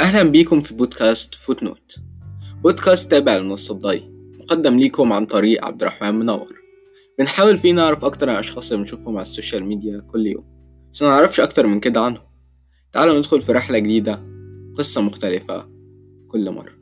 أهلا بيكم في بودكاست Footnote بودكاست تابع لمنصة ضي مقدم ليكم عن طريق عبد الرحمن منور. بنحاول فيه نعرف أكتر عن الأشخاص اللي بنشوفهم على ال social media كل يوم بس منعرفش أكتر من كده عنهم. تعالوا ندخل في رحلة جديدة قصة مختلفة كل مرة.